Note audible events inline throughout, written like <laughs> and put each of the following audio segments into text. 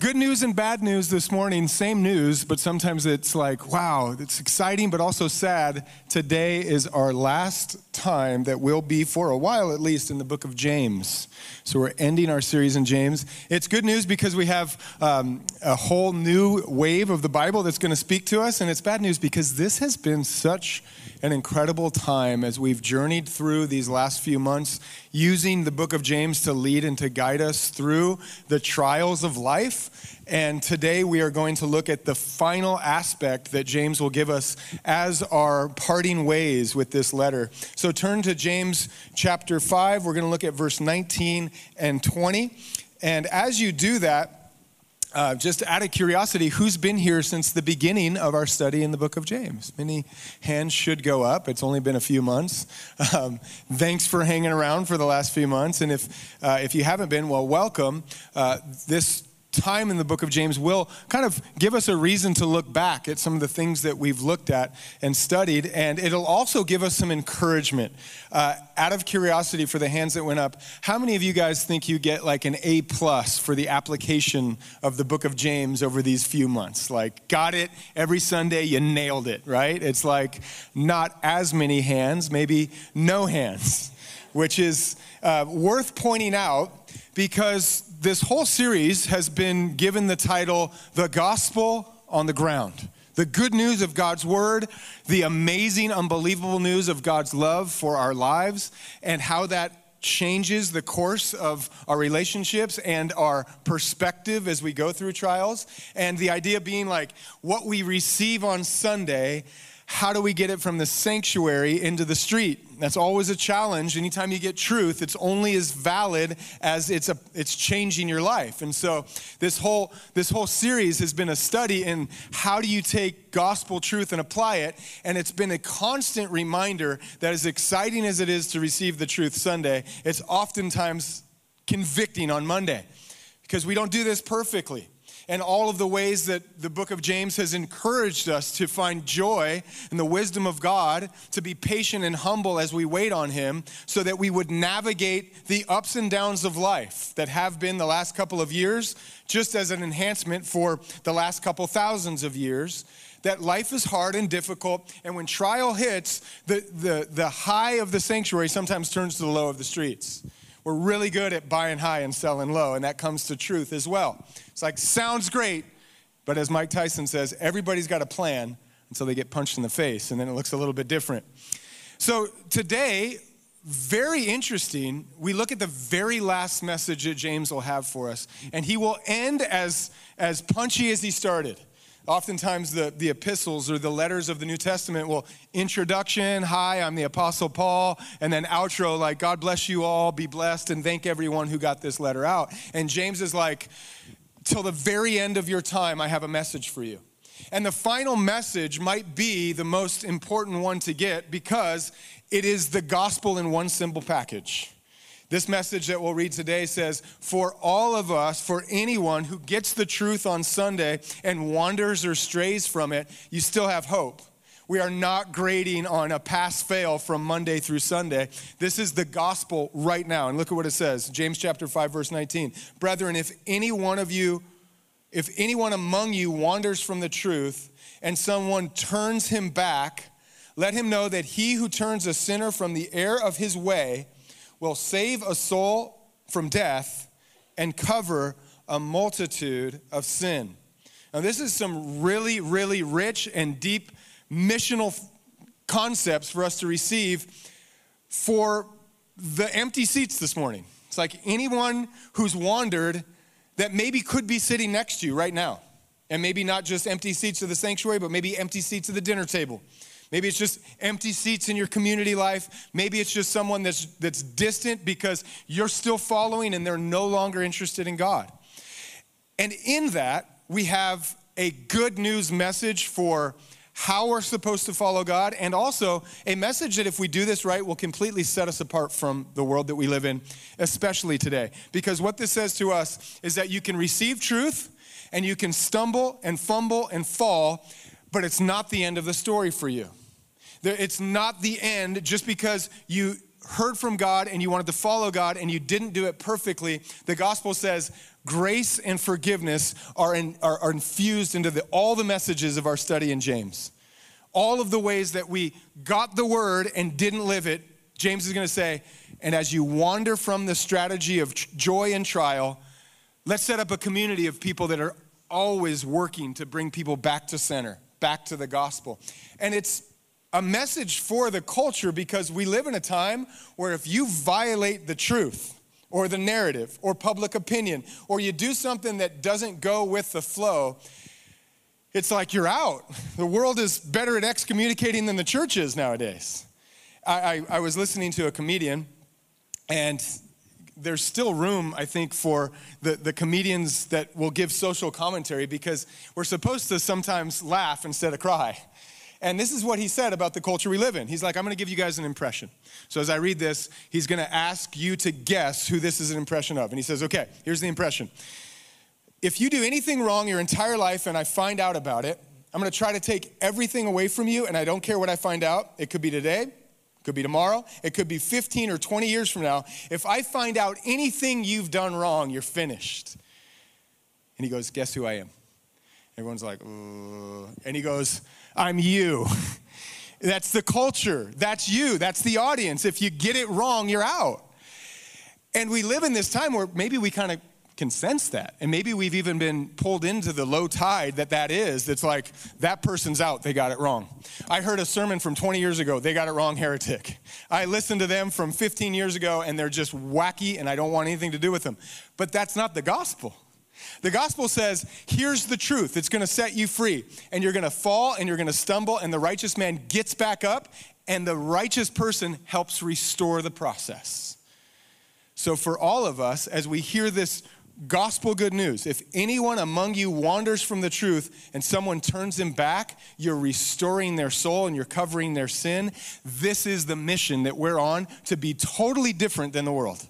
Good news and bad news this morning, same news, but sometimes it's like, wow, it's exciting, but also sad. Today is our last time that will be, for a while at least, in the book of James. So we're ending our series in James. It's good news because we have um, a whole new wave of the Bible that's going to speak to us, and it's bad news because this has been such an incredible time as we've journeyed through these last few months using the book of James to lead and to guide us through the trials of life. And today we are going to look at the final aspect that James will give us as our parting ways with this letter. So turn to James chapter 5. We're going to look at verse 19 and 20. And as you do that, uh, just out of curiosity, who's been here since the beginning of our study in the book of James? Many hands should go up. It's only been a few months. <laughs> Um, thanks for hanging around for the last few months. And if, uh, if you haven't been, well, welcome. Uh, this time in the book of James will kind of give us a reason to look back at some of the things that we've looked at and studied, and it'll also give us some encouragement. Uh, out of curiosity for the hands that went up, how many of you guys think you get like an A plus for the application of the book of James over these few months? Like, got it every Sunday, you nailed it, right? It's like not as many hands, maybe no hands, <laughs> which is uh, worth pointing out because this whole series has been given the title The Gospel on the Ground. The good news of God's word, the amazing, unbelievable news of God's love for our lives, and how that changes the course of our relationships and our perspective as we go through trials. And the idea being like what we receive on Sunday how do we get it from the sanctuary into the street? That's always a challenge. Anytime you get truth, it's only as valid as it's, a, it's changing your life. And so this whole, this whole series has been a study in how do you take gospel truth and apply it. And it's been a constant reminder that as exciting as it is to receive the truth Sunday, it's oftentimes convicting on Monday because we don't do this perfectly and all of the ways that the book of James has encouraged us to find joy in the wisdom of God, to be patient and humble as we wait on Him, so that we would navigate the ups and downs of life that have been the last couple of years, just as an enhancement for the last couple thousands of years. That life is hard and difficult, and when trial hits, the, the, the high of the sanctuary sometimes turns to the low of the streets. We're really good at buying high and selling low, and that comes to truth as well. It's like, sounds great, but as Mike Tyson says, everybody's got a plan until they get punched in the face, and then it looks a little bit different. So today, very interesting, we look at the very last message that James will have for us, and he will end as, as punchy as he started. Oftentimes, the, the epistles or the letters of the New Testament will introduction, hi, I'm the Apostle Paul, and then outro, like, God bless you all, be blessed, and thank everyone who got this letter out. And James is like, till the very end of your time, I have a message for you. And the final message might be the most important one to get because it is the gospel in one simple package. This message that we'll read today says, For all of us, for anyone who gets the truth on Sunday and wanders or strays from it, you still have hope. We are not grading on a pass fail from Monday through Sunday. This is the gospel right now. And look at what it says James chapter 5, verse 19. Brethren, if any one of you, if anyone among you wanders from the truth and someone turns him back, let him know that he who turns a sinner from the error of his way, will save a soul from death and cover a multitude of sin. Now, this is some really, really rich and deep missional concepts for us to receive for the empty seats this morning. It's like anyone who's wandered that maybe could be sitting next to you right now. And maybe not just empty seats of the sanctuary, but maybe empty seats at the dinner table. Maybe it's just empty seats in your community life. Maybe it's just someone that's, that's distant because you're still following and they're no longer interested in God. And in that, we have a good news message for how we're supposed to follow God, and also a message that if we do this right will completely set us apart from the world that we live in, especially today. Because what this says to us is that you can receive truth and you can stumble and fumble and fall, but it's not the end of the story for you. It's not the end just because you heard from God and you wanted to follow God and you didn't do it perfectly, the gospel says grace and forgiveness are, in, are, are infused into the, all the messages of our study in James. All of the ways that we got the word and didn't live it, James is going to say, and as you wander from the strategy of joy and trial, let's set up a community of people that are always working to bring people back to center, back to the gospel. And it's a message for the culture because we live in a time where if you violate the truth, or the narrative or public opinion, or you do something that doesn't go with the flow, it's like you're out. The world is better at excommunicating than the church is nowadays. I, I, I was listening to a comedian, and there's still room, I think, for the, the comedians that will give social commentary because we're supposed to sometimes laugh instead of cry. And this is what he said about the culture we live in. He's like, I'm going to give you guys an impression. So as I read this, he's going to ask you to guess who this is an impression of. And he says, Okay, here's the impression. If you do anything wrong your entire life and I find out about it, I'm going to try to take everything away from you, and I don't care what I find out. It could be today, it could be tomorrow, it could be 15 or 20 years from now. If I find out anything you've done wrong, you're finished. And he goes, Guess who I am? Everyone's like, Ugh. and he goes, I'm you. <laughs> That's the culture. That's you. That's the audience. If you get it wrong, you're out. And we live in this time where maybe we kind of can sense that. And maybe we've even been pulled into the low tide that that is. That's like, that person's out, they got it wrong. I heard a sermon from 20 years ago, they got it wrong, heretic. I listened to them from 15 years ago, and they're just wacky, and I don't want anything to do with them. But that's not the gospel. The gospel says, here's the truth. It's going to set you free. And you're going to fall and you're going to stumble, and the righteous man gets back up, and the righteous person helps restore the process. So, for all of us, as we hear this gospel good news, if anyone among you wanders from the truth and someone turns him back, you're restoring their soul and you're covering their sin. This is the mission that we're on to be totally different than the world.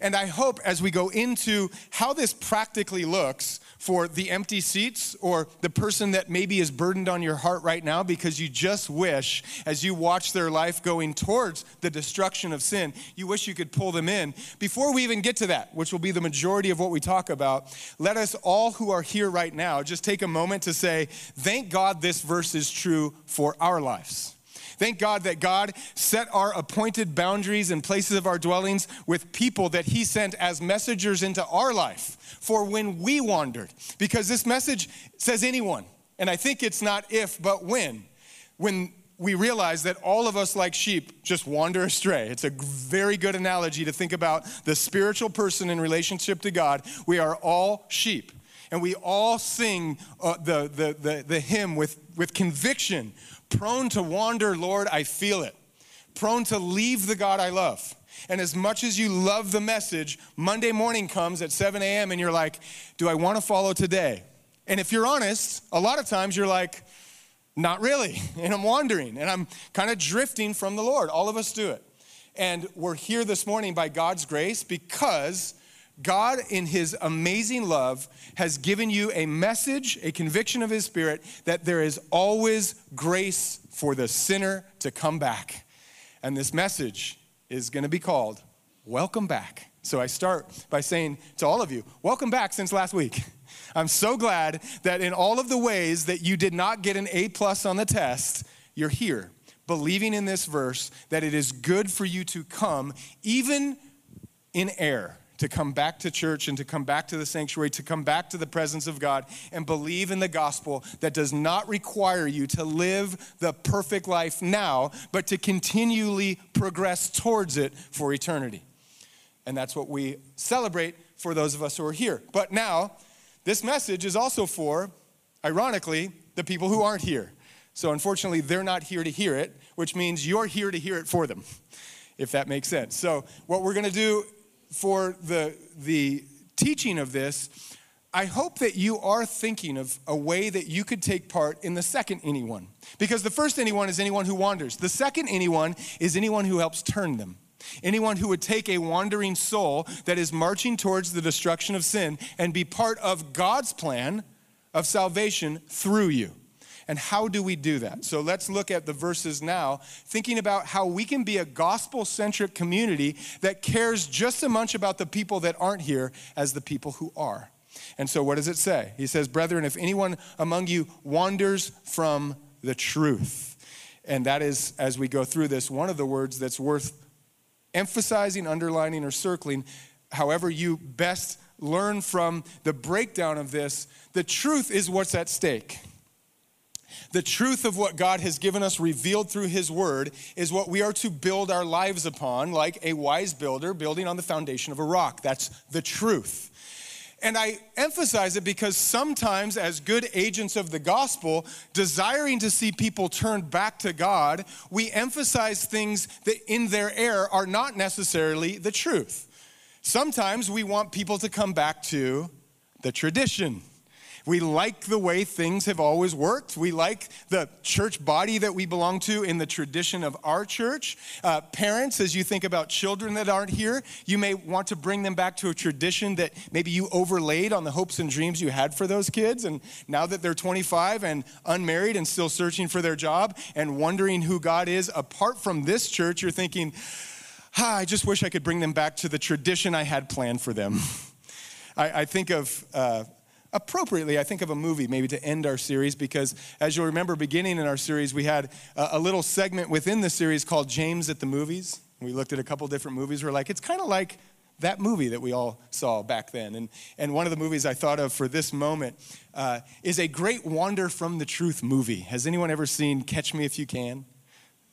And I hope as we go into how this practically looks for the empty seats or the person that maybe is burdened on your heart right now because you just wish, as you watch their life going towards the destruction of sin, you wish you could pull them in. Before we even get to that, which will be the majority of what we talk about, let us all who are here right now just take a moment to say, Thank God this verse is true for our lives. Thank God that God set our appointed boundaries and places of our dwellings with people that He sent as messengers into our life for when we wandered. Because this message says anyone. And I think it's not if, but when. When we realize that all of us, like sheep, just wander astray. It's a very good analogy to think about the spiritual person in relationship to God. We are all sheep. And we all sing uh, the, the, the, the hymn with, with conviction Prone to wander, Lord, I feel it. Prone to leave the God I love. And as much as you love the message, Monday morning comes at 7 a.m. and you're like, do I want to follow today? And if you're honest, a lot of times you're like, not really. <laughs> And I'm wandering and I'm kind of drifting from the Lord. All of us do it. And we're here this morning by God's grace because God, in His amazing love, has given you a message, a conviction of His Spirit, that there is always grace for the sinner to come back. And this message is going to be called Welcome Back. So I start by saying to all of you, Welcome back since last week. <laughs> I'm so glad that in all of the ways that you did not get an A plus on the test, you're here, believing in this verse that it is good for you to come, even in air to come back to church and to come back to the sanctuary, to come back to the presence of God and believe in the gospel that does not require you to live the perfect life now, but to continually progress towards it for eternity. And that's what we celebrate for those of us who are here. But now, this message is also for, ironically, the people who aren't here. So unfortunately, they're not here to hear it, which means you're here to hear it for them, if that makes sense. So, what we're going to do for the, the teaching of this, I hope that you are thinking of a way that you could take part in the second anyone. Because the first anyone is anyone who wanders. The second anyone is anyone who helps turn them. Anyone who would take a wandering soul that is marching towards the destruction of sin and be part of God's plan of salvation through you. And how do we do that? So let's look at the verses now, thinking about how we can be a gospel centric community that cares just as much about the people that aren't here as the people who are. And so, what does it say? He says, Brethren, if anyone among you wanders from the truth, and that is, as we go through this, one of the words that's worth emphasizing, underlining, or circling, however you best learn from the breakdown of this, the truth is what's at stake. The truth of what God has given us revealed through His Word is what we are to build our lives upon, like a wise builder building on the foundation of a rock. That's the truth. And I emphasize it because sometimes, as good agents of the gospel, desiring to see people turn back to God, we emphasize things that in their air are not necessarily the truth. Sometimes we want people to come back to the tradition. We like the way things have always worked. We like the church body that we belong to in the tradition of our church. Uh, parents, as you think about children that aren't here, you may want to bring them back to a tradition that maybe you overlaid on the hopes and dreams you had for those kids. And now that they're 25 and unmarried and still searching for their job and wondering who God is apart from this church, you're thinking, ah, I just wish I could bring them back to the tradition I had planned for them. <laughs> I, I think of uh, appropriately, I think of a movie maybe to end our series because, as you'll remember, beginning in our series, we had a, little segment within the series called James at the Movies. We looked at a couple different movies. We're like, it's kind of like that movie that we all saw back then. And, and one of the movies I thought of for this moment uh, is a great Wander from the Truth movie. Has anyone ever seen Catch Me If You Can?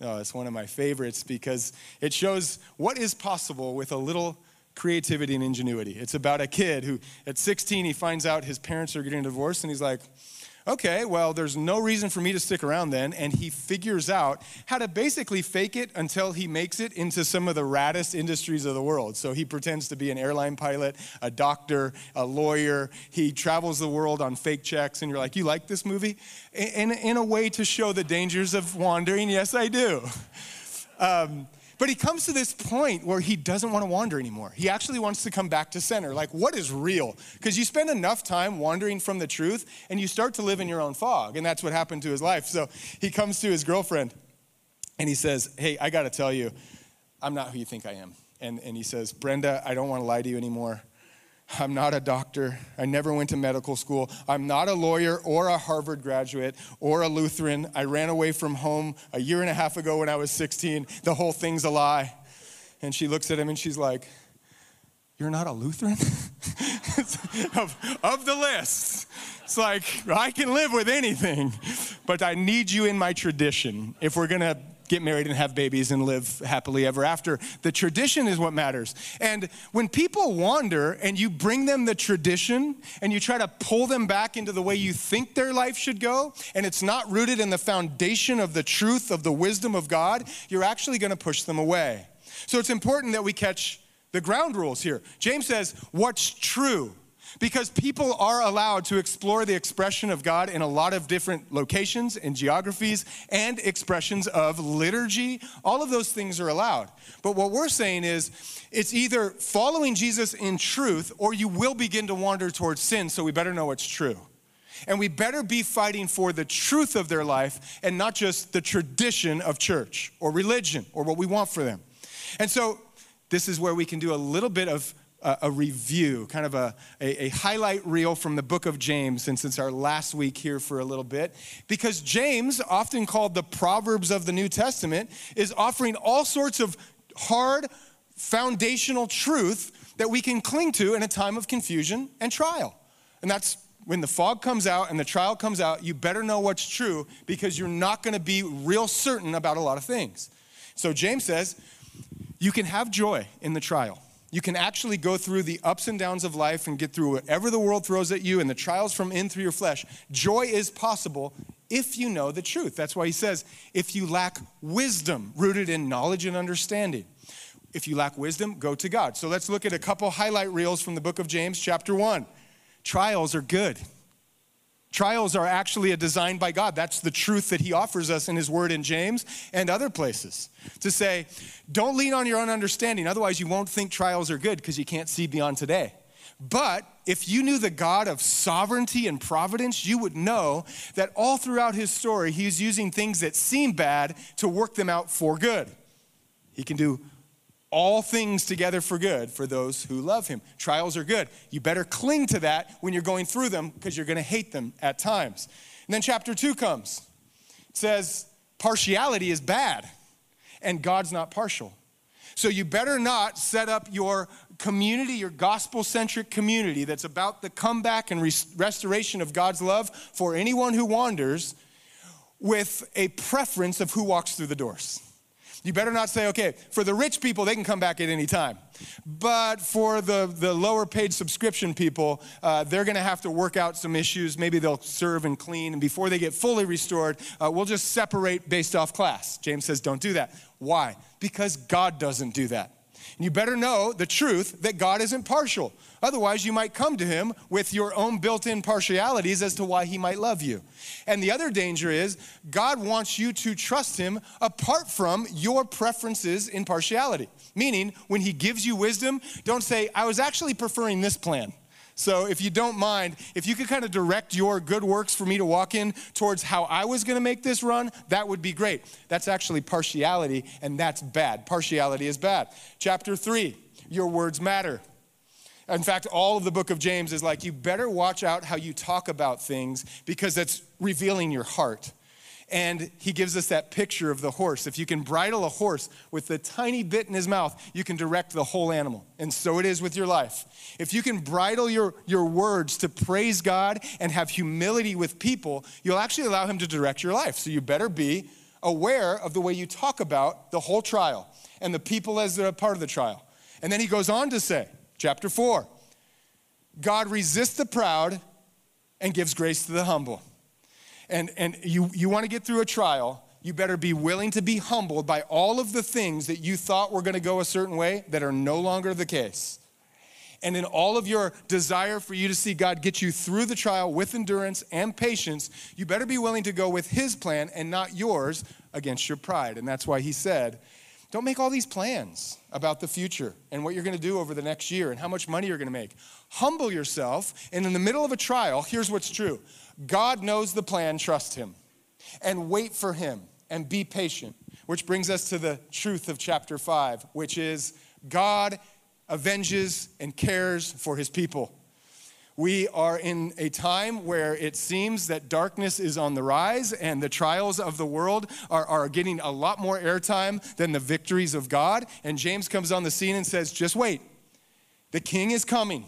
Oh, it's one of my favorites because it shows what is possible with a little creativity and ingenuity. It's about a kid who, at 16, he finds out his parents are getting divorced, and he's like, okay, well, there's no reason for me to stick around then. And he figures out how to basically fake it until he makes it into some of the raddest industries of the world. So he pretends to be an airline pilot, a doctor, a lawyer. He travels the world on fake checks. And you're like, you like this movie? In, in a way to show the dangers of wandering, yes, I do. <laughs> Um, but he comes to this point where he doesn't want to wander anymore. He actually wants to come back to center. Like, what is real? Because you spend enough time wandering from the truth and you start to live in your own fog. And that's what happened to his life. So he comes to his girlfriend and he says, Hey, I got to tell you, I'm not who you think I am. And, and he says, Brenda, I don't want to lie to you anymore. I'm not a doctor. I never went to medical school. I'm not a lawyer or a Harvard graduate or a Lutheran. I ran away from home a year and a half ago when I was 16. The whole thing's a lie. And she looks at him and she's like, You're not a Lutheran? <laughs> of, of the list. It's like, I can live with anything, but I need you in my tradition if we're going to get married and have babies and live happily ever after. The tradition is what matters. And when people wander and you bring them the tradition and you try to pull them back into the way you think their life should go, and it's not rooted in the foundation of the truth of the wisdom of God, you're actually going to push them away. So it's important that we catch the ground rules here. James says, What's true? Because people are allowed to explore the expression of God in a lot of different locations and geographies and expressions of liturgy. All of those things are allowed. But what we're saying is it's either following Jesus in truth or you will begin to wander towards sin, so we better know what's true. And we better be fighting for the truth of their life and not just the tradition of church or religion or what we want for them. And so this is where we can do a little bit of a, review, kind of a, a, a highlight reel from the book of James, and since our last week here for a little bit. Because James, often called the Proverbs of the New Testament, is offering all sorts of hard, foundational truth that we can cling to in a time of confusion and trial. And that's when the fog comes out and the trial comes out, you better know what's true because you're not going to be real certain about a lot of things. So James says, you can have joy in the trial. You can actually go through the ups and downs of life and get through whatever the world throws at you and the trials from in through your flesh. Joy is possible if you know the truth. That's why he says, if you lack wisdom rooted in knowledge and understanding. If you lack wisdom, go to God. So let's look at a couple highlight reels from the book of James, chapter 1. Trials are good. Trials are actually a design by God. That's the truth that He offers us in His Word in James and other places. To say, don't lean on your own understanding, otherwise, you won't think trials are good because you can't see beyond today. But if you knew the God of sovereignty and providence, you would know that all throughout his story, he's using things that seem bad to work them out for good. He can do all things together for good for those who love him. Trials are good. You better cling to that when you're going through them because you're going to hate them at times. And then chapter two comes. It says, partiality is bad, and God's not partial. So you better not set up your community, your gospel centric community that's about the comeback and restoration of God's love for anyone who wanders with a preference of who walks through the doors. You better not say, okay, for the rich people, they can come back at any time. But for the, the lower paid subscription people, uh, they're gonna have to work out some issues. Maybe they'll serve and clean. And before they get fully restored, uh, we'll just separate based off class. James says, don't do that. Why? Because God doesn't do that. And you better know the truth that God isn't partial. Otherwise, you might come to him with your own built in partialities as to why he might love you. And the other danger is God wants you to trust him apart from your preferences in partiality. Meaning, when he gives you wisdom, don't say, I was actually preferring this plan. So, if you don't mind, if you could kind of direct your good works for me to walk in towards how I was going to make this run, that would be great. That's actually partiality, and that's bad. Partiality is bad. Chapter three, your words matter. In fact, all of the book of James is like, you better watch out how you talk about things because that's revealing your heart. And he gives us that picture of the horse. If you can bridle a horse with the tiny bit in his mouth, you can direct the whole animal. And so it is with your life. If you can bridle your, your words to praise God and have humility with people, you'll actually allow him to direct your life. So you better be aware of the way you talk about the whole trial and the people as they're a part of the trial. And then he goes on to say, chapter 4, God resists the proud and gives grace to the humble and, and you, you want to get through a trial, you better be willing to be humbled by all of the things that you thought were going to go a certain way that are no longer the case. And in all of your desire for you to see God get you through the trial with endurance and patience, you better be willing to go with His plan and not yours against your pride. And that's why He said, don't make all these plans about the future and what you're going to do over the next year and how much money you're going to make. Humble yourself, and in the middle of a trial, here's what's true God knows the plan, trust Him, and wait for Him, and be patient. Which brings us to the truth of chapter 5, which is God avenges and cares for His people. We are in a time where it seems that darkness is on the rise and the trials of the world are, are getting a lot more airtime than the victories of God. And James comes on the scene and says, Just wait, the king is coming.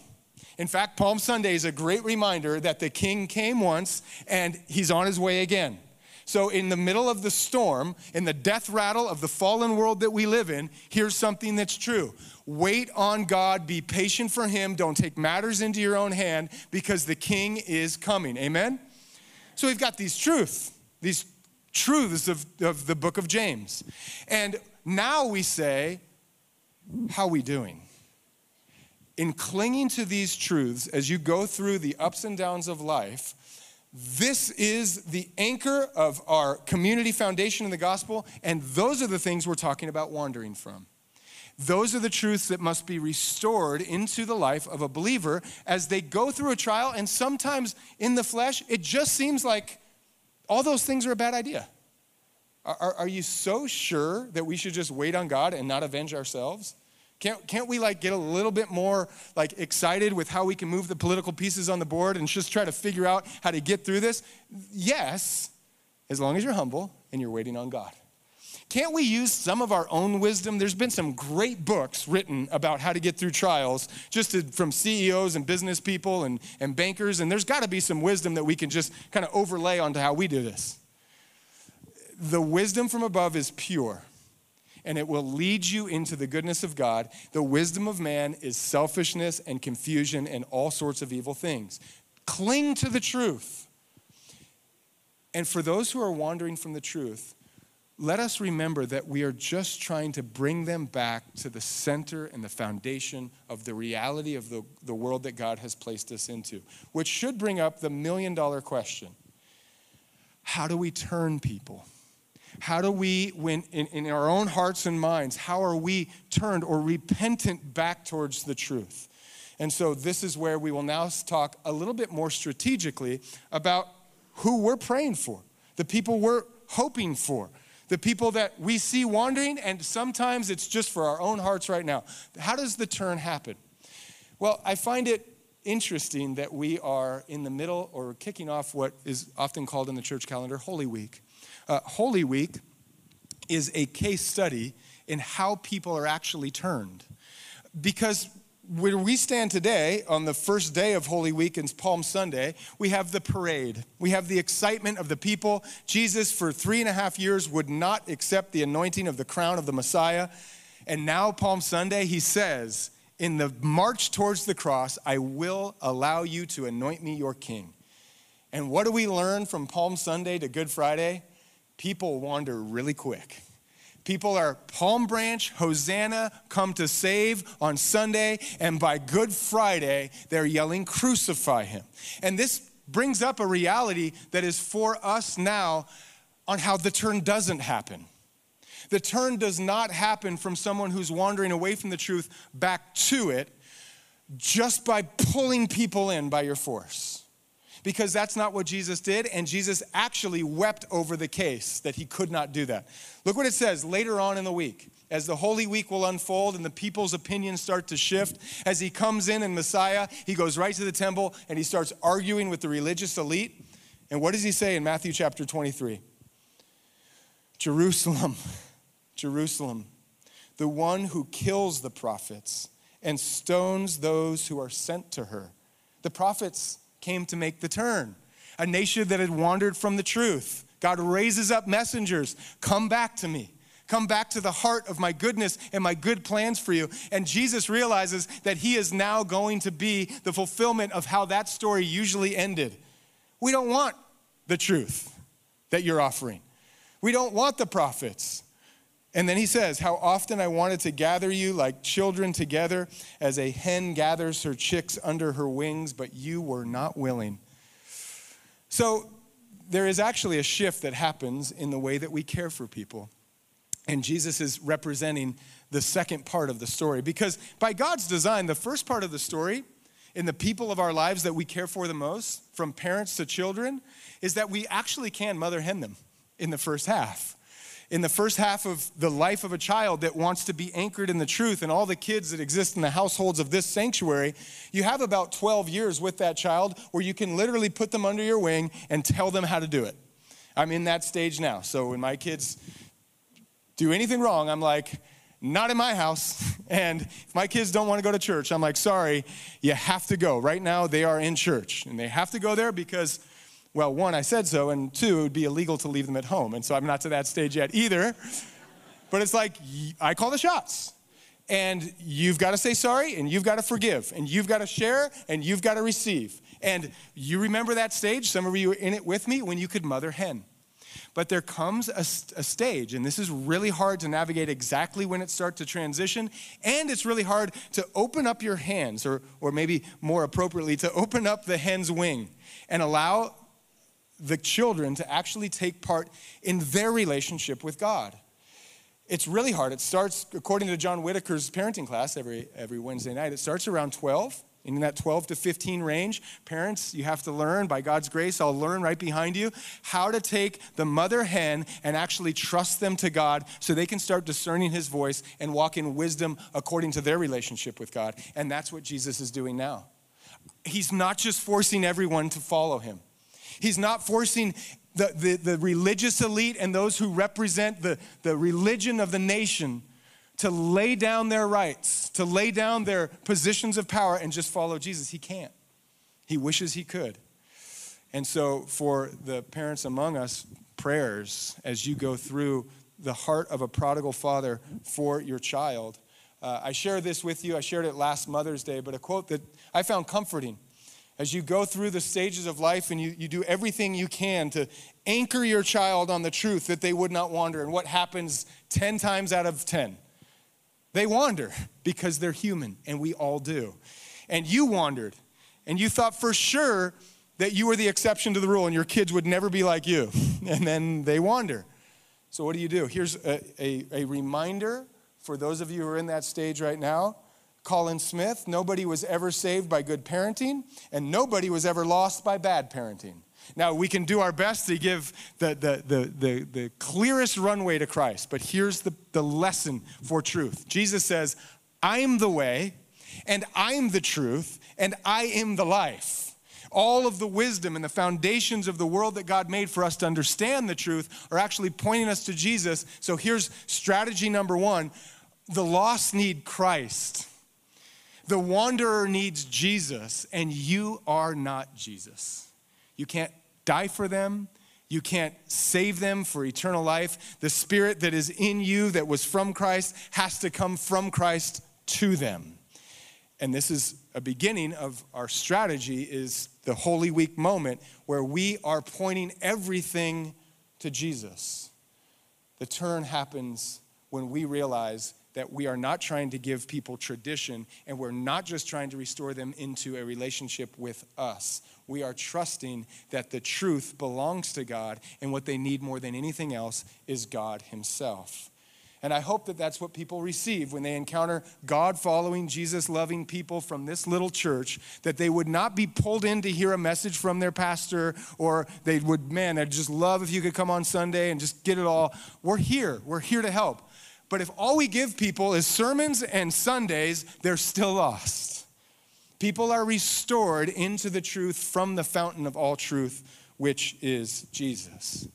In fact, Palm Sunday is a great reminder that the king came once and he's on his way again. So, in the middle of the storm, in the death rattle of the fallen world that we live in, here's something that's true. Wait on God, be patient for Him, don't take matters into your own hand because the King is coming. Amen? So, we've got these truths, these truths of, of the book of James. And now we say, How are we doing? In clinging to these truths as you go through the ups and downs of life, this is the anchor of our community foundation in the gospel, and those are the things we're talking about wandering from. Those are the truths that must be restored into the life of a believer as they go through a trial, and sometimes in the flesh, it just seems like all those things are a bad idea. Are, are, you so sure that we should just wait on God and not avenge ourselves? Can't, can't we like get a little bit more like excited with how we can move the political pieces on the board and just try to figure out how to get through this? Yes, as long as you're humble and you're waiting on God. Can't we use some of our own wisdom? There's been some great books written about how to get through trials, just to, from CEOs and business people and, and bankers, and there's got to be some wisdom that we can just kind of overlay onto how we do this. The wisdom from above is pure and it will lead you into the goodness of God. The wisdom of man is selfishness and confusion and all sorts of evil things. Cling to the truth. And for those who are wandering from the truth, let us remember that we are just trying to bring them back to the center and the foundation of the reality of the, the world that God has placed us into, which should bring up the million dollar question How do we turn people? How do we, when in, in our own hearts and minds, how are we turned or repentant back towards the truth? And so, this is where we will now talk a little bit more strategically about who we're praying for, the people we're hoping for, the people that we see wandering, and sometimes it's just for our own hearts right now. How does the turn happen? Well, I find it interesting that we are in the middle or kicking off what is often called in the church calendar Holy Week. Uh, Holy Week is a case study in how people are actually turned. Because where we stand today on the first day of Holy Week and Palm Sunday, we have the parade. We have the excitement of the people. Jesus, for three and a half years, would not accept the anointing of the crown of the Messiah. And now, Palm Sunday, he says, In the march towards the cross, I will allow you to anoint me your king. And what do we learn from Palm Sunday to Good Friday? People wander really quick. People are palm branch, Hosanna, come to save on Sunday, and by Good Friday, they're yelling, Crucify him. And this brings up a reality that is for us now on how the turn doesn't happen. The turn does not happen from someone who's wandering away from the truth back to it just by pulling people in by your force because that's not what Jesus did. And Jesus actually wept over the case that he could not do that. Look what it says later on in the week. As the Holy Week will unfold and the people's opinions start to shift, as he comes in and Messiah, he goes right to the temple and he starts arguing with the religious elite. And what does he say in Matthew chapter 23? Jerusalem, <laughs> Jerusalem, the one who kills the prophets and stones those who are sent to her. The prophets came to make the turn. A nation that had wandered from the truth. God raises up messengers. Come back to me. Come back to the heart of my goodness and my good plans for you. And Jesus realizes that he is now going to be the fulfillment of how that story usually ended. We don't want the truth that you're offering, we don't want the prophets. And then he says, How often I wanted to gather you like children together as a hen gathers her chicks under her wings, but you were not willing. So there is actually a shift that happens in the way that we care for people. And Jesus is representing the second part of the story because by God's design, the first part of the story in the people of our lives that we care for the most, from parents to children, is that we actually can mother hen them in the first half in the first half of the life of a child that wants to be anchored in the truth and all the kids that exist in the households of this sanctuary, you have about 12 years with that child where you can literally put them under your wing and tell them how to do it. I'm in that stage now. So when my kids do anything wrong, I'm like, not in my house. <laughs> And if my kids don't want to go to church, I'm like, sorry, you have to go. Right now, they are in church. And they have to go there because well, one, I said so, and two, it would be illegal to leave them at home. And so I'm not to that stage yet either. But it's like, I call the shots. And you've got to say sorry, and you've got to forgive, and you've got to share, and you've got to receive. And you remember that stage? Some of you were in it with me when you could mother hen. But there comes a, a, stage, and this is really hard to navigate exactly when it starts to transition, and it's really hard to open up your hands, or, or maybe more appropriately, to open up the hen's wing and allow the children to actually take part in their relationship with God. It's really hard. It starts, according to John Whitaker's parenting class every, every Wednesday night, it starts around 12. In that 12 to 15 range, parents, you have to learn, by God's grace, I'll learn right behind you, how to take the mother hen and actually trust them to God so they can start discerning His voice and walk in wisdom according to their relationship with God. And that's what Jesus is doing now. He's not just forcing everyone to follow Him, He's not forcing the, the, the, religious elite and those who represent the, the religion of the nation to lay down their rights, to lay down their positions of power and just follow Jesus. He can't. He wishes he could. And so, for the parents among us, prayers as you go through the heart of a prodigal father for your child. Uh, I share this with you. I shared it last Mother's Day, but a quote that I found comforting as you go through the stages of life and you, you do everything you can to anchor your child on the truth that they would not wander. And what happens 10 times out of 10? They wander <laughs> because they're human, and we all do. And you wandered, and you thought for sure that you were the exception to the rule and your kids would never be like you. <laughs> And then they wander. So, what do you do? Here's a, a, a reminder for those of you who are in that stage right now Colin Smith, nobody was ever saved by good parenting, and nobody was ever lost by bad parenting. Now, we can do our best to give the, the, the, the, the clearest runway to Christ, but here's the, the lesson for truth Jesus says, I'm the way, and I'm the truth, and I am the life. All of the wisdom and the foundations of the world that God made for us to understand the truth are actually pointing us to Jesus. So here's strategy number one the lost need Christ. The wanderer needs Jesus, and you are not Jesus. You can't die for them. You can't save them for eternal life. The spirit that is in you that was from Christ has to come from Christ to them. And this is a beginning of our strategy is the Holy Week moment where we are pointing everything to Jesus. The turn happens when we realize that we are not trying to give people tradition and we're not just trying to restore them into a relationship with us. We are trusting that the truth belongs to God and what they need more than anything else is God Himself. And I hope that that's what people receive when they encounter God following, Jesus loving people from this little church, that they would not be pulled in to hear a message from their pastor, or they would, man, I'd just love if you could come on Sunday and just get it all. We're here, we're here to help. But if all we give people is sermons and Sundays, they're still lost. People are restored into the truth from the fountain of all truth, which is Jesus.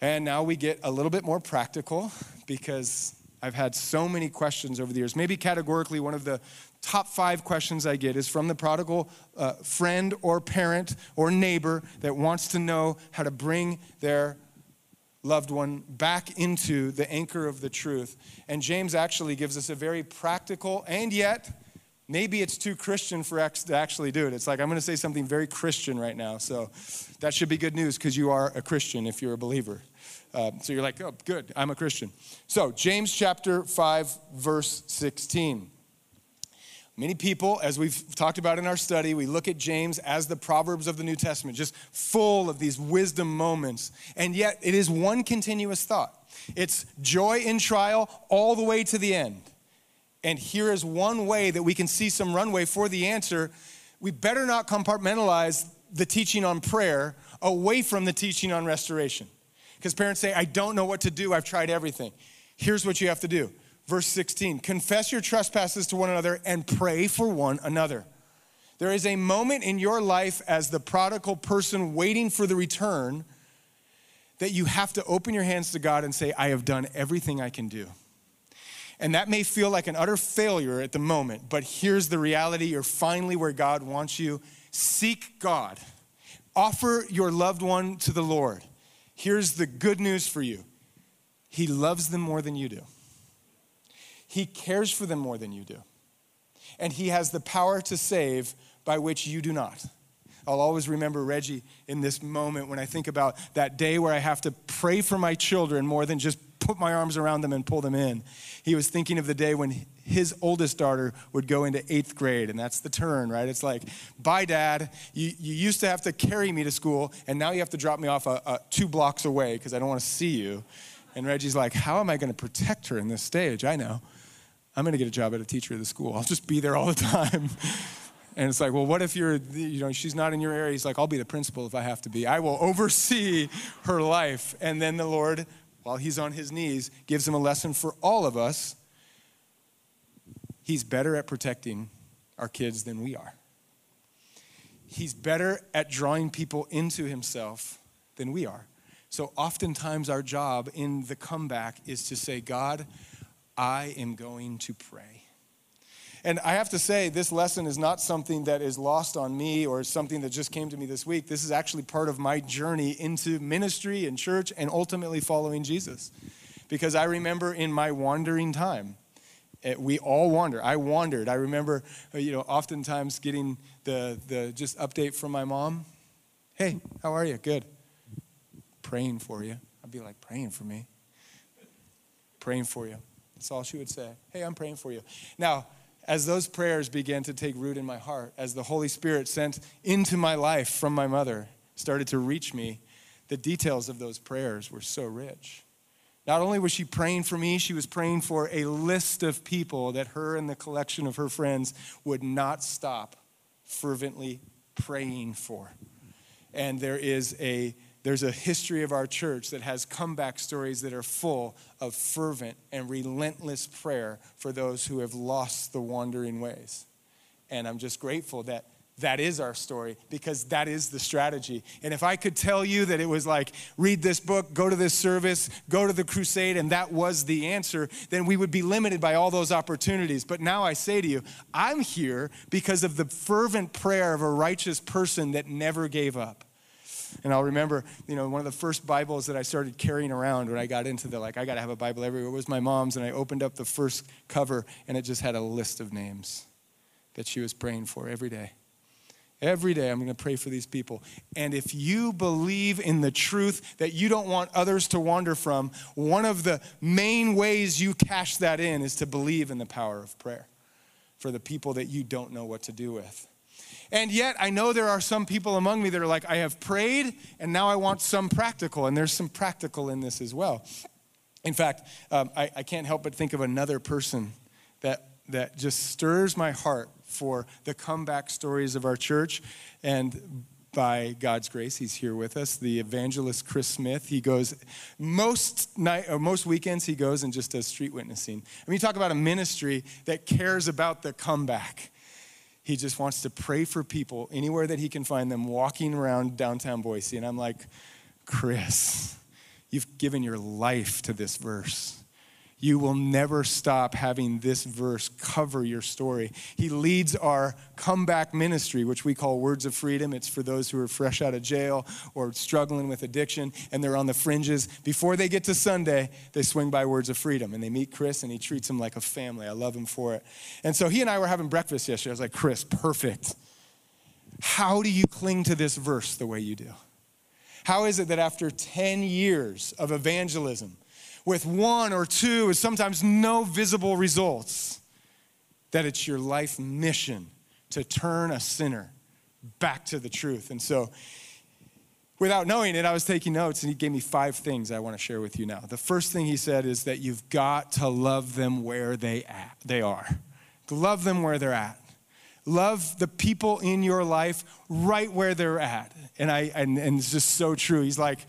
And now we get a little bit more practical because I've had so many questions over the years. Maybe categorically, one of the top five questions I get is from the prodigal uh, friend or parent or neighbor that wants to know how to bring their loved one back into the anchor of the truth. And James actually gives us a very practical and yet maybe it's too Christian for us to actually do it. It's like I'm going to say something very Christian right now. So that should be good news because you are a Christian if you're a believer. Uh, so you're like, oh, good, I'm a Christian. So, James chapter 5, verse 16. Many people, as we've talked about in our study, we look at James as the Proverbs of the New Testament, just full of these wisdom moments. And yet, it is one continuous thought it's joy in trial all the way to the end. And here is one way that we can see some runway for the answer. We better not compartmentalize the teaching on prayer away from the teaching on restoration. Because parents say, I don't know what to do, I've tried everything. Here's what you have to do Verse 16 Confess your trespasses to one another and pray for one another. There is a moment in your life as the prodigal person waiting for the return that you have to open your hands to God and say, I have done everything I can do. And that may feel like an utter failure at the moment, but here's the reality you're finally where God wants you. Seek God, offer your loved one to the Lord. Here's the good news for you He loves them more than you do. He cares for them more than you do. And He has the power to save by which you do not. I'll always remember Reggie in this moment when I think about that day where I have to pray for my children more than just put my arms around them and pull them in. He was thinking of the day when his oldest daughter would go into eighth grade, and that's the turn, right? It's like, bye, dad. You, you used to have to carry me to school, and now you have to drop me off a, a two blocks away because I don't want to see you. And Reggie's like, how am I going to protect her in this stage? I know. I'm going to get a job at a teacher at the school. I'll just be there all the <laughs> time. And it's like, well, what if you're, you know, she's not in your area? He's like, I'll be the principal if I have to be. I will oversee her life. And then the Lord, while he's on his knees, gives him a lesson for all of us. He's better at protecting our kids than we are. He's better at drawing people into himself than we are. So oftentimes, our job in the comeback is to say, God, I am going to pray. And I have to say, this lesson is not something that is lost on me or something that just came to me this week. This is actually part of my journey into ministry and church and ultimately following Jesus. Because I remember in my wandering time, it, we all wander. I wandered. I remember, uh, you know, oftentimes getting the, the just update from my mom. Hey, how are you? Good. Praying for you. I'd be like, praying for me. Praying for you. That's all she would say. Hey, I'm praying for you. Now, as those prayers began to take root in my heart, as the Holy Spirit sent into my life from my mother started to reach me, the details of those prayers were so rich. Not only was she praying for me, she was praying for a list of people that her and the collection of her friends would not stop fervently praying for. And there is a there's a history of our church that has comeback stories that are full of fervent and relentless prayer for those who have lost the wandering ways. And I'm just grateful that that is our story because that is the strategy. And if I could tell you that it was like, read this book, go to this service, go to the crusade, and that was the answer, then we would be limited by all those opportunities. But now I say to you, I'm here because of the fervent prayer of a righteous person that never gave up. And I'll remember, you know, one of the first Bibles that I started carrying around when I got into the, like, I got to have a Bible everywhere was my mom's. And I opened up the first cover, and it just had a list of names that she was praying for every day. Every day, I'm going to pray for these people. And if you believe in the truth that you don't want others to wander from, one of the main ways you cash that in is to believe in the power of prayer for the people that you don't know what to do with. And yet, I know there are some people among me that are like, I have prayed, and now I want some practical. And there's some practical in this as well. In fact, um, I, I can't help but think of another person that, that just stirs my heart for the comeback stories of our church. And by God's grace, he's here with us. The evangelist Chris Smith. He goes most night or most weekends. He goes and just does street witnessing. I mean, talk about a ministry that cares about the comeback. He just wants to pray for people anywhere that he can find them walking around downtown Boise. And I'm like, Chris, you've given your life to this verse you will never stop having this verse cover your story. He leads our comeback ministry, which we call Words of Freedom. It's for those who are fresh out of jail or struggling with addiction and they're on the fringes. Before they get to Sunday, they swing by Words of Freedom and they meet Chris and he treats them like a family. I love him for it. And so he and I were having breakfast yesterday. I was like, Chris, perfect. How do you cling to this verse the way you do? How is it that after 10 years of evangelism, with one or two, and sometimes no visible results, that it's your life mission to turn a sinner back to the truth. And so, without knowing it, I was taking notes and he gave me five things I want to share with you now. The first thing he said is that you've got to love them where they at, they are. Love them where they're at. Love the people in your life right where they're at. And I and, and it's just so true. He's like,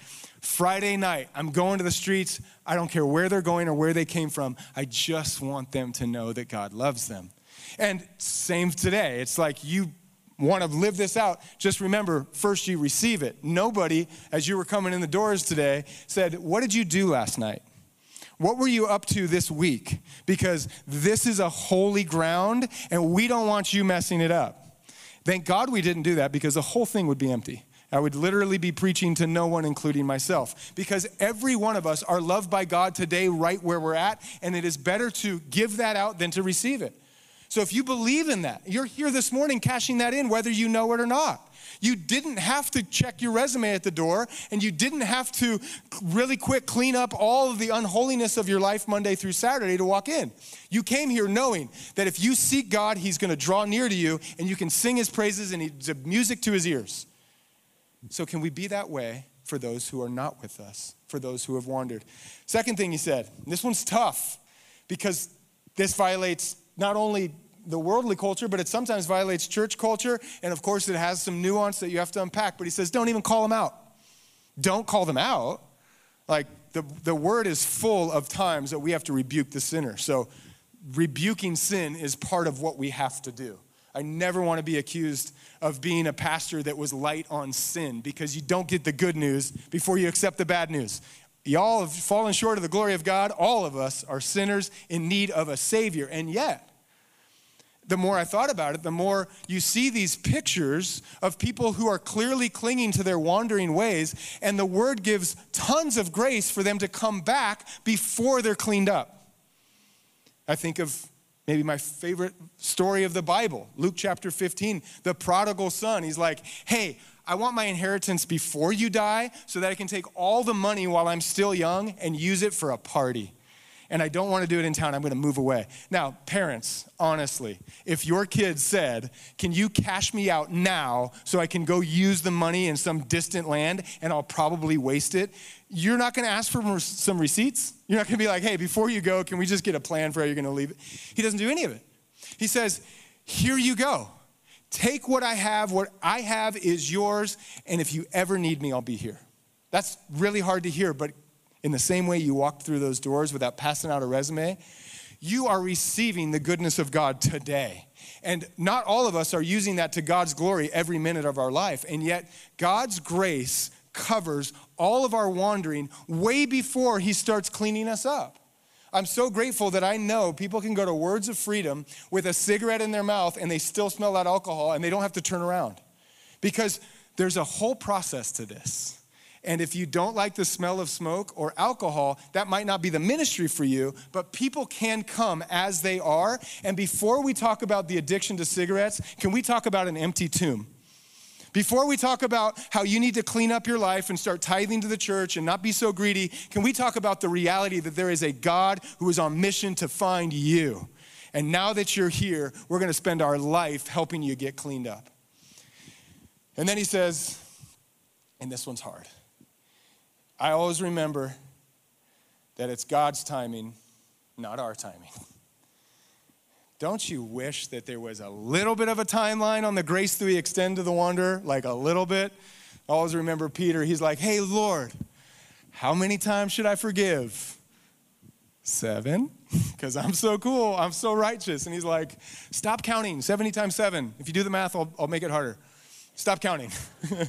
Friday night, I'm going to the streets. I don't care where they're going or where they came from. I just want them to know that God loves them. And same today. It's like you want to live this out. Just remember, first you receive it. Nobody, as you were coming in the doors today, said, What did you do last night? What were you up to this week? Because this is a holy ground and we don't want you messing it up. Thank God we didn't do that because the whole thing would be empty. I would literally be preaching to no one, including myself, because every one of us are loved by God today, right where we're at, and it is better to give that out than to receive it. So if you believe in that, you're here this morning cashing that in, whether you know it or not. You didn't have to check your resume at the door, and you didn't have to really quick clean up all of the unholiness of your life Monday through Saturday to walk in. You came here knowing that if you seek God, He's going to draw near to you, and you can sing His praises and He's music to His ears. So, can we be that way for those who are not with us, for those who have wandered? Second thing he said, this one's tough because this violates not only the worldly culture, but it sometimes violates church culture. And of course, it has some nuance that you have to unpack. But he says, don't even call them out. Don't call them out. Like the, the word is full of times that we have to rebuke the sinner. So, rebuking sin is part of what we have to do. I never want to be accused of being a pastor that was light on sin because you don't get the good news before you accept the bad news. Y'all have fallen short of the glory of God. All of us are sinners in need of a Savior. And yet, the more I thought about it, the more you see these pictures of people who are clearly clinging to their wandering ways, and the Word gives tons of grace for them to come back before they're cleaned up. I think of maybe my favorite story of the Bible, Luke chapter 15, the prodigal son. He's like, hey, I want my inheritance before you die so that I can take all the money while I'm still young and use it for a party. And I don't want to do it in town. I'm going to move away. Now, parents, honestly, if your kid said, Can you cash me out now so I can go use the money in some distant land and I'll probably waste it? You're not going to ask for some receipts. You're not going to be like, Hey, before you go, can we just get a plan for how you're going to leave it? He doesn't do any of it. He says, Here you go. Take what I have. What I have is yours. And if you ever need me, I'll be here. That's really hard to hear, but in the same way you walked through those doors without passing out a resume, you are receiving the goodness of God today. And not all of us are using that to God's glory every minute of our life. And yet, God's grace covers all of our wandering way before He starts cleaning us up. I'm so grateful that I know people can go to Words of Freedom with a cigarette in their mouth and they still smell that alcohol and they don't have to turn around. Because there's a whole process to this. And if you don't like the smell of smoke or alcohol, that might not be the ministry for you, but people can come as they are. And before we talk about the addiction to cigarettes, can we talk about an empty tomb? Before we talk about how you need to clean up your life and start tithing to the church and not be so greedy, can we talk about the reality that there is a God who is on mission to find you? And now that you're here, we're going to spend our life helping you get cleaned up. And then he says, and this one's hard. I always remember that it's God's timing, not our timing. Don't you wish that there was a little bit of a timeline on the grace that we extend to the wanderer? Like a little bit? I always remember Peter, he's like, hey, Lord, how many times should I forgive? Seven, <laughs> because I'm so cool, I'm so righteous. And he's like, stop counting, 70 times seven. If you do the math, I'll, I'll make it harder. Stop counting. <laughs>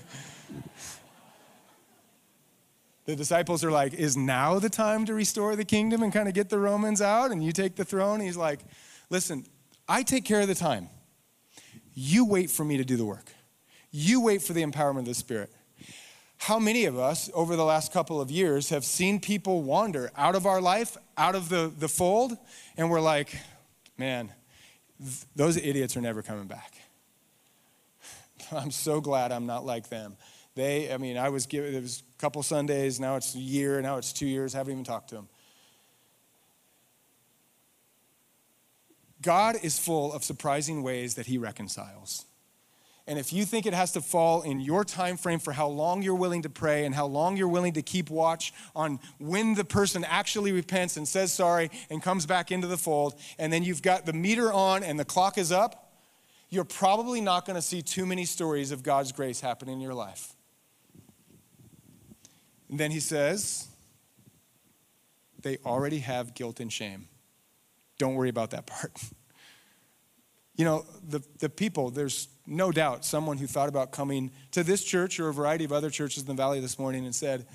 the disciples are like, Is now the time to restore the kingdom and kind of get the Romans out and you take the throne? He's like, Listen, I take care of the time. You wait for me to do the work. You wait for the empowerment of the Spirit. How many of us over the last couple of years have seen people wander out of our life, out of the, the fold, and we're like, man, th- those idiots are never coming back. <laughs> I'm so glad I'm not like them. They, I mean, I was given, it was a couple Sundays, now it's a year, now it's two years, I haven't even talked to them. God is full of surprising ways that he reconciles. And if you think it has to fall in your time frame for how long you're willing to pray and how long you're willing to keep watch on when the person actually repents and says sorry and comes back into the fold, and then you've got the meter on and the clock is up, you're probably not going to see too many stories of God's grace happen in your life. And then he says, they already have guilt and shame. Don't worry about that part. <laughs> You know, the, the people, there's no doubt someone who thought about coming to this church or a variety of other churches in the valley this morning and said,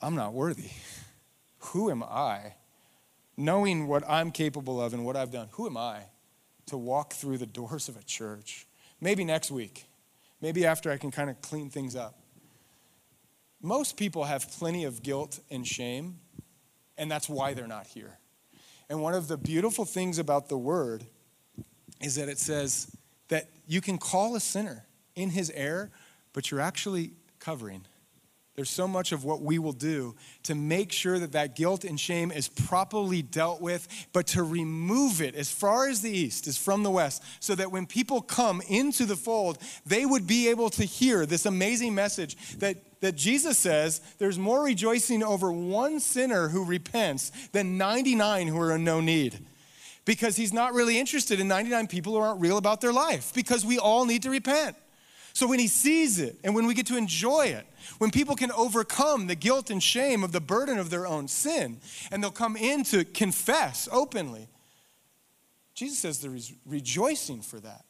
I'm not worthy. Who am I? Knowing what I'm capable of and what I've done, who am I to walk through the doors of a church? Maybe next week. Maybe after I can kind of clean things up. Most people have plenty of guilt and shame, and that's why they're not here. And one of the beautiful things about the word is that it says that you can call a sinner in his error, but you're actually covering. There's so much of what we will do to make sure that that guilt and shame is properly dealt with, but to remove it as far as the east is from the west, so that when people come into the fold, they would be able to hear this amazing message that, that Jesus says there's more rejoicing over one sinner who repents than 99 who are in no need because he's not really interested in 99 people who aren't real about their life because we all need to repent. So when he sees it and when we get to enjoy it, when people can overcome the guilt and shame of the burden of their own sin and they'll come in to confess openly, Jesus says there is rejoicing for that.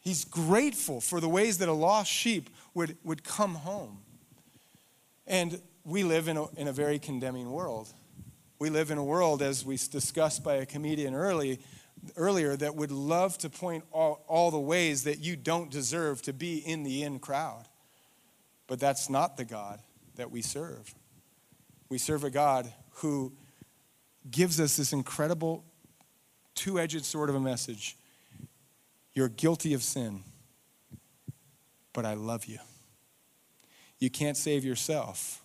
He's grateful for the ways that a lost sheep would, would come home. And we live in a, in a very condemning world. We live in a world, as we discussed by a comedian early, earlier that would love to point all, all the ways that you don't deserve to be in the in crowd. But that's not the God that we serve. We serve a God who gives us this incredible two edged sword of a message. You're guilty of sin, but I love you. You can't save yourself,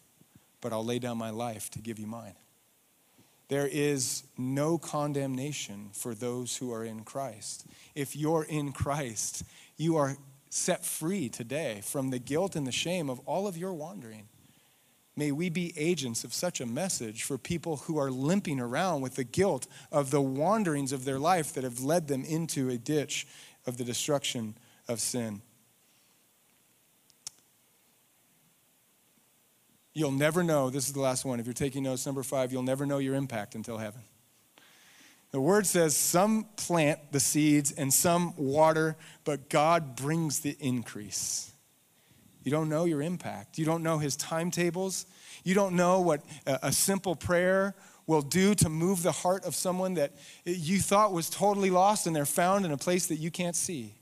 but I'll lay down my life to give you mine. There is no condemnation for those who are in Christ. If you're in Christ, you are set free today from the guilt and the shame of all of your wandering. May we be agents of such a message for people who are limping around with the guilt of the wanderings of their life that have led them into a ditch of the destruction of sin. You'll never know, this is the last one. If you're taking notes, number five, you'll never know your impact until heaven. The word says some plant the seeds and some water, but God brings the increase. You don't know your impact. You don't know his timetables. You don't know what a simple prayer will do to move the heart of someone that you thought was totally lost and they're found in a place that you can't see.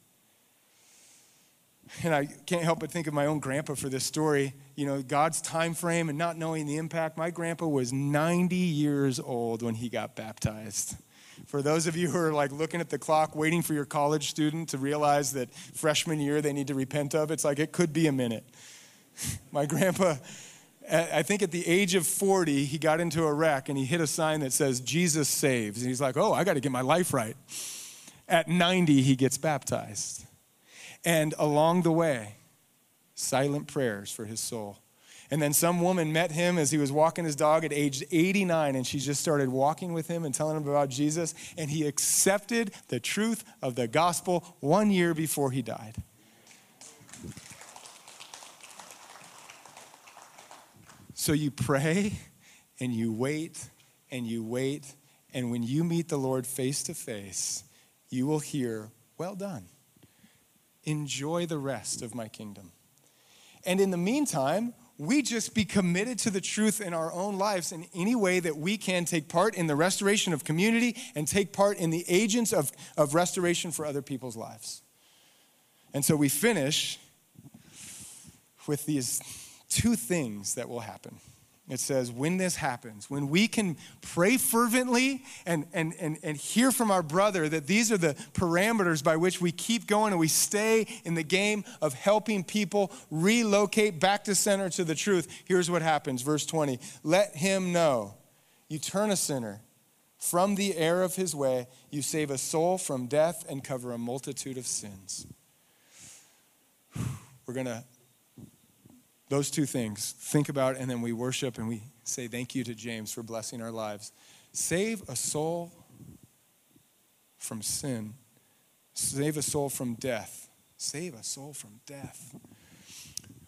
And I can't help but think of my own grandpa for this story. You know, God's time frame and not knowing the impact. My grandpa was 90 years old when he got baptized. For those of you who are like looking at the clock, waiting for your college student to realize that freshman year they need to repent of, it's like it could be a minute. <laughs> My grandpa, I think at the age of 40, he got into a wreck and he hit a sign that says, Jesus saves. And he's like, oh, I got to get my life right. At 90, he gets baptized. And along the way, silent prayers for his soul. And then some woman met him as he was walking his dog at age 89, and she just started walking with him and telling him about Jesus. And he accepted the truth of the gospel one year before he died. So you pray and you wait and you wait, and when you meet the Lord face to face, you will hear, Well done. Enjoy the rest of my kingdom. And in the meantime, we just be committed to the truth in our own lives in any way that we can take part in the restoration of community and take part in the agents of, of restoration for other people's lives. And so we finish with these two things that will happen. It says, when this happens, when we can pray fervently and, and, and, and hear from our brother that these are the parameters by which we keep going and we stay in the game of helping people relocate back to center to the truth, here's what happens. Verse 20 Let him know you turn a sinner from the error of his way, you save a soul from death and cover a multitude of sins. We're going to those two things, think about, and then we worship and we say thank you to James for blessing our lives. Save a soul from sin, save a soul from death. Save a soul from death.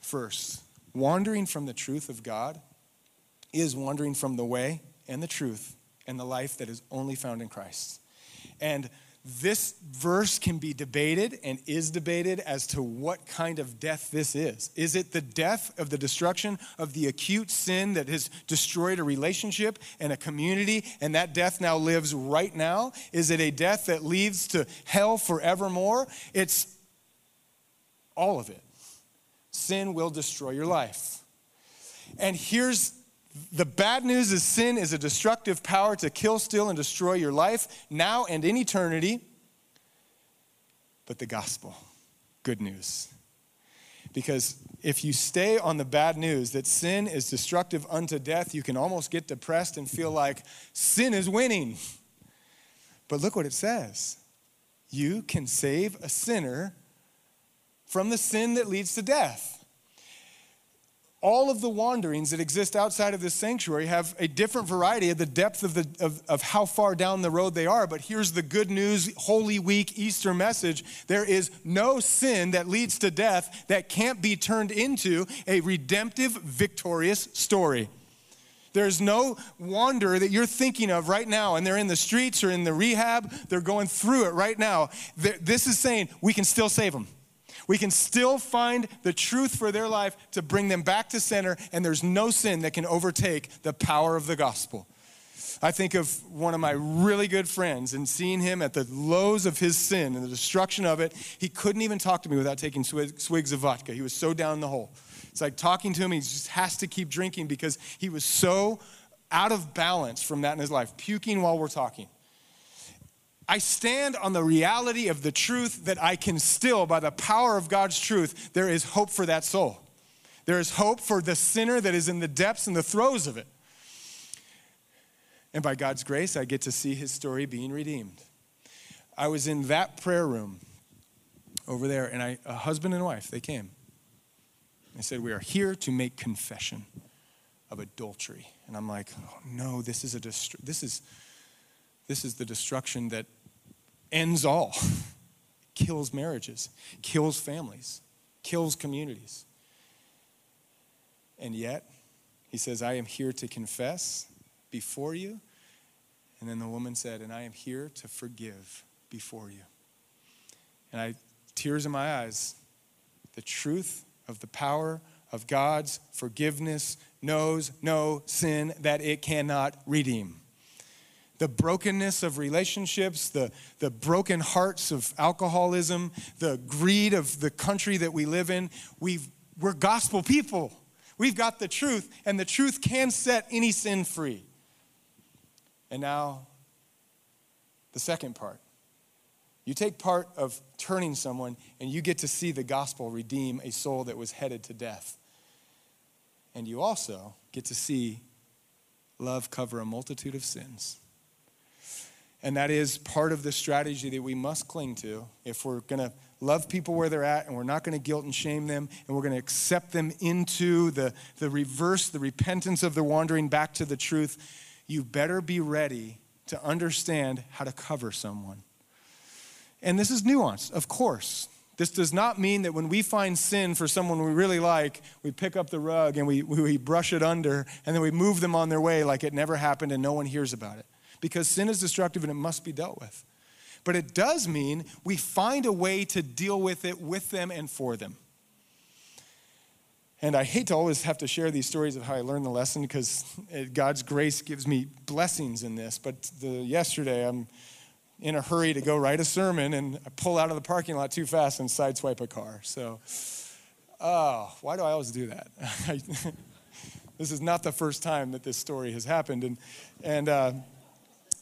First, wandering from the truth of God is wandering from the way and the truth and the life that is only found in Christ. And this verse can be debated and is debated as to what kind of death this is. Is it the death of the destruction of the acute sin that has destroyed a relationship and a community, and that death now lives right now? Is it a death that leads to hell forevermore? It's all of it. Sin will destroy your life. And here's the bad news is sin is a destructive power to kill, steal, and destroy your life now and in eternity. But the gospel, good news. Because if you stay on the bad news that sin is destructive unto death, you can almost get depressed and feel like sin is winning. But look what it says you can save a sinner from the sin that leads to death all of the wanderings that exist outside of this sanctuary have a different variety of the depth of, the, of, of how far down the road they are. But here's the good news Holy Week Easter message there is no sin that leads to death that can't be turned into a redemptive, victorious story. There's no wanderer that you're thinking of right now, and they're in the streets or in the rehab, they're going through it right now. This is saying we can still save them. We can still find the truth for their life to bring them back to center, and there's no sin that can overtake the power of the gospel. I think of one of my really good friends and seeing him at the lows of his sin and the destruction of it. He couldn't even talk to me without taking swigs of vodka. He was so down the hole. It's like talking to him, he just has to keep drinking because he was so out of balance from that in his life, puking while we're talking. I stand on the reality of the truth that I can still, by the power of God's truth, there is hope for that soul. There is hope for the sinner that is in the depths and the throes of it. And by God's grace, I get to see his story being redeemed. I was in that prayer room over there, and I, a husband and wife, they came. They said, We are here to make confession of adultery. And I'm like, oh, no, this is, a dest- this, is, this is the destruction that ends all, <laughs> kills marriages, kills families, kills communities. And yet, he says, I am here to confess before you. And then the woman said, And I am here to forgive before you. And I, tears in my eyes, the truth of the power of God's forgiveness knows no sin that it cannot redeem. The brokenness of relationships, the, the broken hearts of alcoholism, the greed of the country that we live in, we've, we're gospel people. We've got the truth, and the truth can set any sin free. And now, the second part. You take part of turning someone, and you get to see the gospel redeem a soul that was headed to death. And you also get to see love cover a multitude of sins. And that is part of the strategy that we must cling to if we're going to love people where they're at and we're not going to guilt and shame them and we're going to accept them into the, the reverse, the repentance of their wandering back to the truth. You better be ready to understand how to cover someone. And this is nuanced, of course. This does not mean that when we find sin for someone we really like, we pick up the rug and we, we brush it under and then we move them on their way like it never happened and no one hears about it. Because sin is destructive and it must be dealt with. But it does mean we find a way to deal with it with them and for them. And I hate to always have to share these stories of how I learned the lesson because God's grace gives me blessings in this. But the, yesterday, I'm in a hurry to go write a sermon and I pull out of the parking lot too fast and sideswipe a car. So, oh, why do I always do that? <laughs> <laughs> this is not the first time that this story has happened. And, and uh,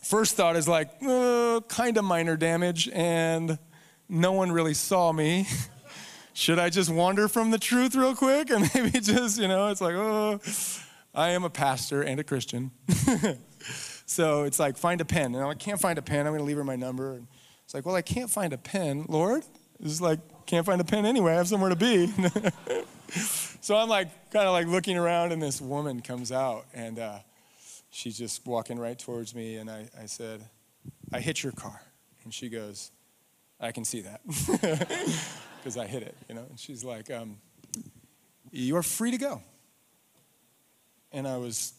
first thought is like, uh, kind of minor damage, and no one really saw me. <laughs> Should I just wander from the truth real quick and <laughs> maybe just, you know, it's like, oh, I am a pastor and a Christian. <laughs> So it's like, find a pen. And I can't find a pen. I'm going to leave her my number. And it's like, well, I can't find a pen, Lord. It's like, can't find a pen anyway. I have somewhere to be. so I'm like, kind of like looking around, and this woman comes out, and uh, she's just walking right towards me. And I, I said, I hit your car. And she goes, I can see that <laughs> because I hit it, you know. And she's like, um, "You are free to go." And I was,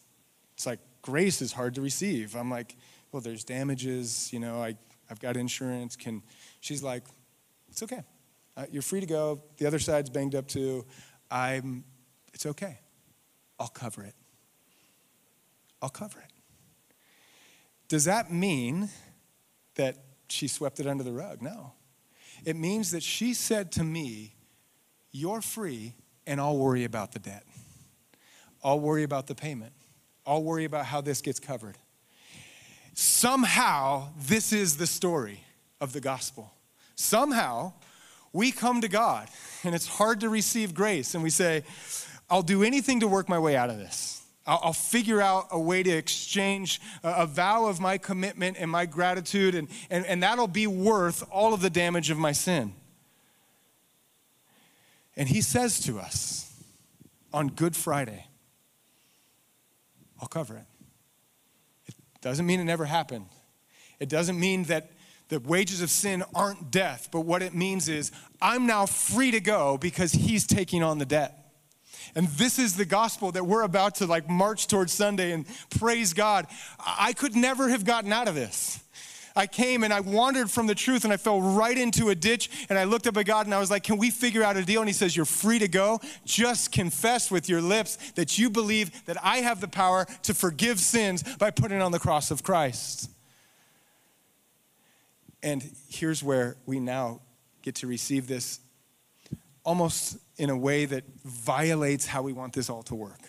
it's like grace is hard to receive. I'm like, well, there's damages, you know, I, I've got insurance. Can she's like, it's okay. Uh, you're free to go. The other side's banged up too. I'm, it's okay. I'll cover it. I'll cover it. Does that mean that she swept it under the rug? No. It means that she said to me, You're free, and I'll worry about the debt. I'll worry about the payment. I'll worry about how this gets covered. Somehow, this is the story of the gospel. Somehow, we come to God, and it's hard to receive grace, and we say, I'll do anything to work my way out of this. I'll, I'll figure out a way to exchange a, a, vow of my commitment and my gratitude, and, and, and that'll be worth all of the damage of my sin. And he says to us on Good Friday, I'll cover it. It doesn't mean it never happened. It doesn't mean that the wages of sin aren't death, but what it means is I'm now free to go because he's taking on the debt. And this is the gospel that we're about to like march towards Sunday and praise God. I could never have gotten out of this. I came and I wandered from the truth and I fell right into a ditch and I looked up at God and I was like, Can we figure out a deal? And He says, You're free to go. Just confess with your lips that you believe that I have the power to forgive sins by putting on the cross of Christ. And here's where we now get to receive this almost in a way that violates how we want this all to work.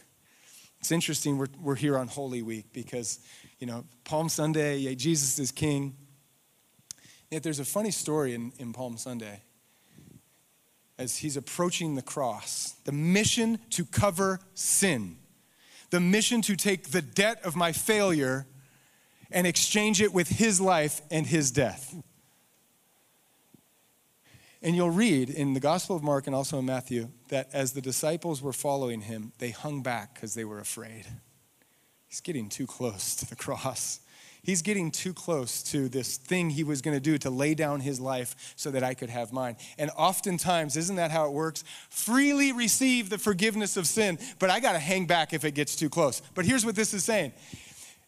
It's interesting, we're, we're here on Holy Week because you know, Palm Sunday, yeah, Jesus is king. Yet there's a funny story in, in Palm Sunday as he's approaching the cross the mission to cover sin, the mission to take the debt of my failure and exchange it with his life and his death. And you'll read in the Gospel of Mark and also in Matthew that as the disciples were following him, they hung back because they were afraid. He's getting too close to the cross. He's getting too close to this thing he was going to do to lay down his life so that I could have mine. And oftentimes, isn't that how it works? Freely receive the forgiveness of sin, but I got to hang back if it gets too close. But here's what this is saying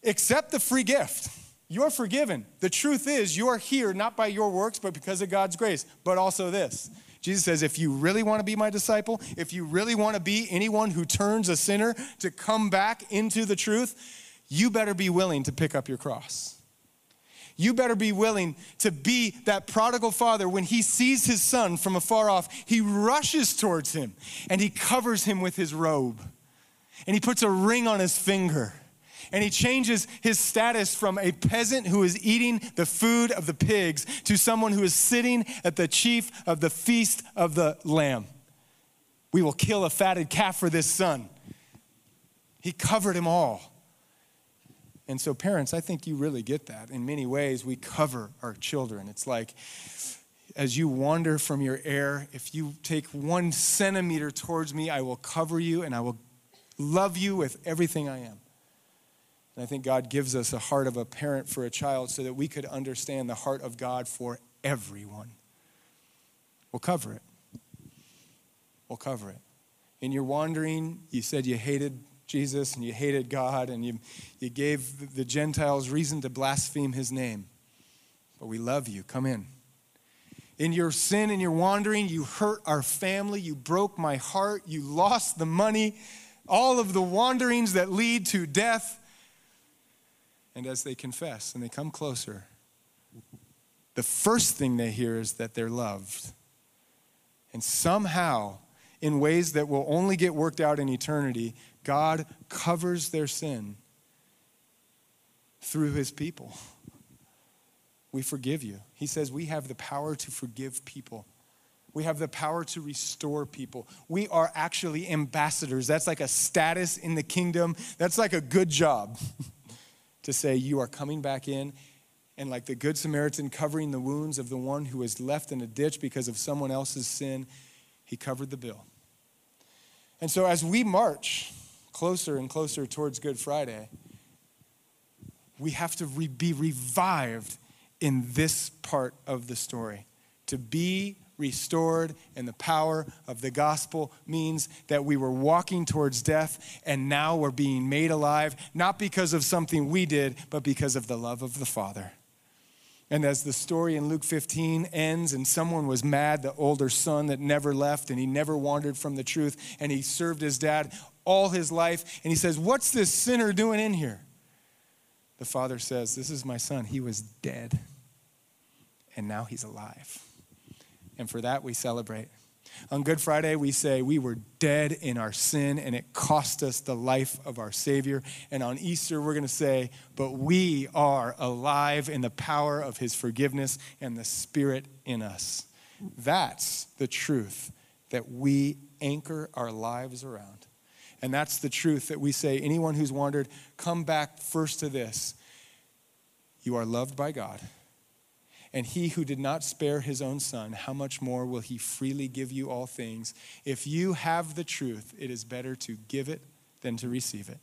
accept the free gift. You're forgiven. The truth is, you're here not by your works, but because of God's grace. But also this Jesus says, if you really want to be my disciple, if you really want to be anyone who turns a sinner to come back into the truth, you better be willing to pick up your cross. You better be willing to be that prodigal father when he sees his son from afar off. He rushes towards him and he covers him with his robe and he puts a ring on his finger and he changes his status from a peasant who is eating the food of the pigs to someone who is sitting at the chief of the feast of the lamb. We will kill a fatted calf for this son. He covered him all. And so, parents, I think you really get that. In many ways, we cover our children. It's like, as you wander from your heir, if you take one centimeter towards me, I will cover you and I will love you with everything I am. And I think God gives us a heart of a parent for a child so that we could understand the heart of God for everyone. We'll cover it. We'll cover it. In your wandering, you said you hated Jesus and you hated God and you, you gave the Gentiles reason to blaspheme his name. But we love you. Come in. In your sin and your wandering, you hurt our family. You broke my heart. You lost the money. All of the wanderings that lead to death. And as they confess and they come closer, the first thing they hear is that they're loved. And somehow, in ways that will only get worked out in eternity, God covers their sin through his people. We forgive you. He says we have the power to forgive people. We have the power to restore people. We are actually ambassadors. That's like a status in the kingdom. That's like a good job. <laughs> to say, You are coming back in. And like the Good Samaritan covering the wounds of the one who was left in a ditch because of someone else's sin, he covered the bill. And so as we march closer and closer towards Good Friday, we have to re- be revived in this part of the story to be restored, and the power of the gospel means that we were walking towards death and now we're being made alive, not because of something we did, but because of the love of the Father. And as the story in Luke 15 ends, and someone was mad, the older son that never left and he never wandered from the truth, and he served his dad all his life, and he says, What's this sinner doing in here? The father says, This is my son. He was dead, and now he's alive. And for that, we celebrate. On Good Friday, we say we were dead in our sin and it cost us the life of our Savior. And on Easter, we're going to say, but we are alive in the power of His forgiveness and the Spirit in us. That's the truth that we anchor our lives around. And that's the truth that we say, anyone who's wandered, come back first to this. You are loved by God. And he who did not spare his own son, how much more will he freely give you all things? If you have the truth, it is better to give it than to receive it.